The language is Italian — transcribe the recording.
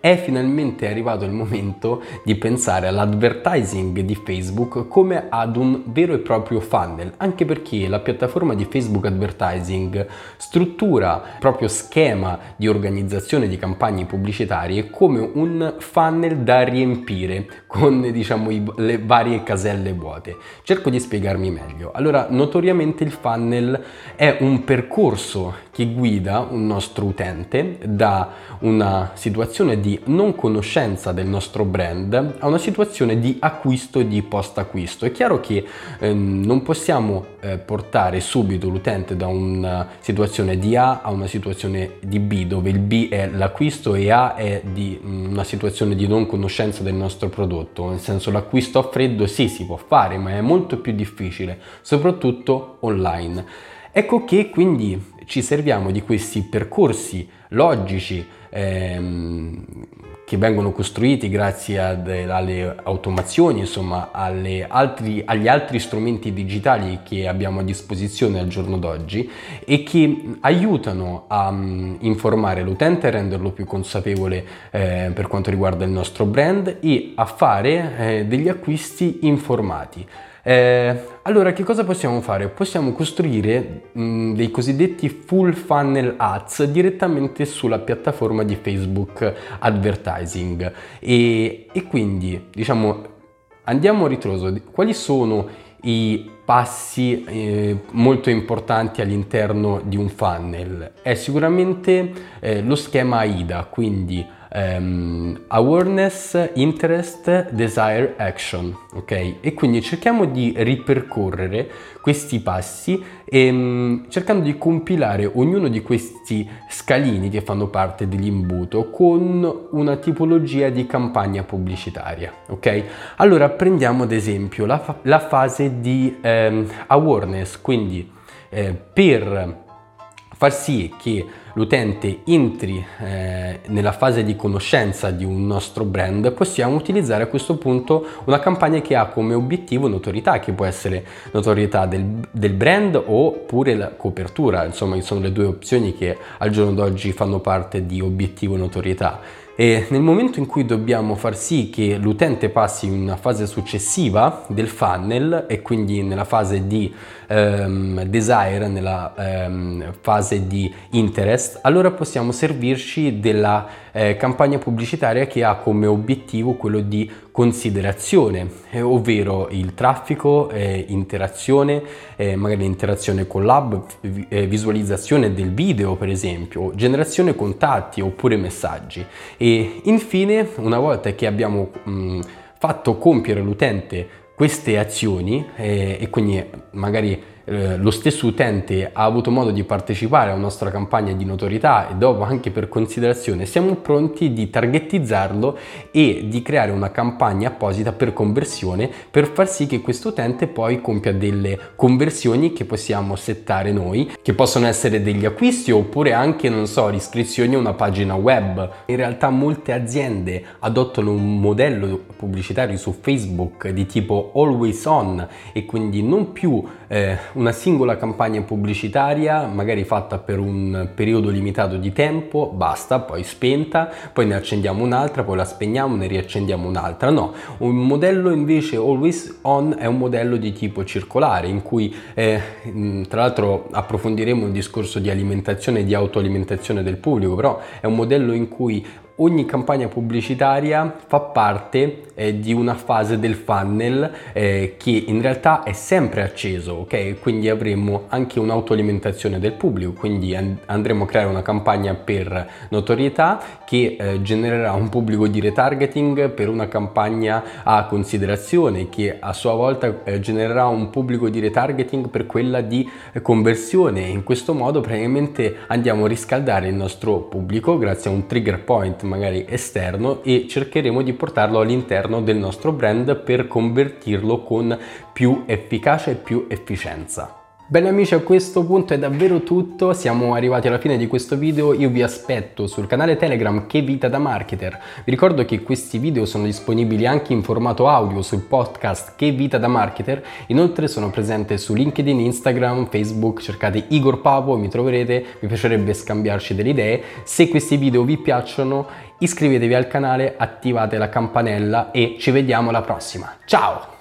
è finalmente arrivato il momento di pensare all'advertising di Facebook come ad un vero e proprio funnel, anche perché la piattaforma di Facebook Advertising struttura il proprio schema di organizzazione di campagne pubblicitarie come un funnel da riempire con diciamo i, le varie caselle vuote. Cerco di spiegarmi meglio. Allora, notoriamente il funnel è un percorso che guida un nostro utente da una situazione di non conoscenza del nostro brand a una situazione di acquisto e di post acquisto. È chiaro che eh, non possiamo eh, portare subito l'utente da una situazione di A a una situazione di B, dove il B è l'acquisto e A è di mm, una situazione di non conoscenza del nostro prodotto. Nel senso l'acquisto a freddo sì si può fare, ma è molto più difficile, soprattutto online. Ecco che quindi ci serviamo di questi percorsi logici ehm, che vengono costruiti grazie ad, alle automazioni, insomma altri, agli altri strumenti digitali che abbiamo a disposizione al giorno d'oggi e che aiutano a um, informare l'utente, a renderlo più consapevole eh, per quanto riguarda il nostro brand e a fare eh, degli acquisti informati. Eh, allora, che cosa possiamo fare? Possiamo costruire mh, mm, dei cosiddetti full funnel ads direttamente sulla piattaforma di Facebook Advertising e, e quindi, diciamo, andiamo a ritroso. Quali sono i passi eh, molto importanti all'interno di un funnel? È sicuramente eh, lo schema AIDA, quindi um, awareness, interest, desire, action, ok? E quindi cerchiamo di ripercorrere questi passi e, um, cercando di compilare ognuno di questi scalini che fanno parte dell'imbuto con una tipologia di campagna pubblicitaria, ok? Allora prendiamo ad esempio la, fa- la fase di um, awareness, quindi eh, per far sì che l'utente entri eh, nella fase di conoscenza di un nostro brand, possiamo utilizzare a questo punto una campagna che ha come obiettivo notorietà, che può essere notorietà del, del brand oppure la copertura, insomma sono le due opzioni che al giorno d'oggi fanno parte di obiettivo notorietà. E nel momento in cui dobbiamo far sì che l'utente passi in una fase successiva del funnel e quindi nella fase di um, desire, nella um, fase di interest, allora possiamo servirci della eh, campagna pubblicitaria che ha come obiettivo quello di considerazione, eh, ovvero il traffico, eh, interazione, eh, magari interazione con l'hub, eh, visualizzazione del video per esempio, generazione contatti oppure messaggi. E infine, una volta che abbiamo mh, fatto compiere l'utente queste azioni eh, e quindi magari eh, lo stesso utente ha avuto modo di partecipare alla nostra campagna di notorietà e dopo anche per considerazione siamo pronti di targetizzarlo e di creare una campagna apposita per conversione per far sì che questo utente poi compia delle conversioni che possiamo settare noi che possono essere degli acquisti oppure anche non so l'iscrizione a una pagina web. In realtà molte aziende adottano un modello pubblicitario su Facebook di tipo always on e quindi non più eh, una singola campagna pubblicitaria, magari fatta per un periodo limitato di tempo, basta, poi spenta, poi ne accendiamo un'altra, poi la spegniamo, ne riaccendiamo un'altra. No, un modello invece always on è un modello di tipo circolare in cui eh, tra l'altro approfondiremo il discorso di alimentazione e di autoalimentazione del pubblico, però è un modello in cui ogni campagna pubblicitaria fa parte eh, di una fase del funnel eh, che in realtà è sempre acceso, ok? Quindi avremo anche un'autoalimentazione del pubblico, quindi and- andremo a creare una campagna per notorietà che eh, genererà un pubblico di retargeting per una campagna a considerazione che a sua volta eh, genererà un pubblico di retargeting per quella di conversione. In questo modo praticamente andiamo a riscaldare il nostro pubblico grazie a un trigger point magari esterno e cercheremo di portarlo all'interno del nostro brand per convertirlo con più efficacia e più efficienza. Bene amici a questo punto è davvero tutto, siamo arrivati alla fine di questo video, io vi aspetto sul canale Telegram Che Vita da Marketer, vi ricordo che questi video sono disponibili anche in formato audio sul podcast Che Vita da Marketer, inoltre sono presente su LinkedIn, Instagram, Facebook, cercate Igor Papo, mi troverete, mi piacerebbe scambiarci delle idee, se questi video vi piacciono iscrivetevi al canale, attivate la campanella e ci vediamo alla prossima. Ciao!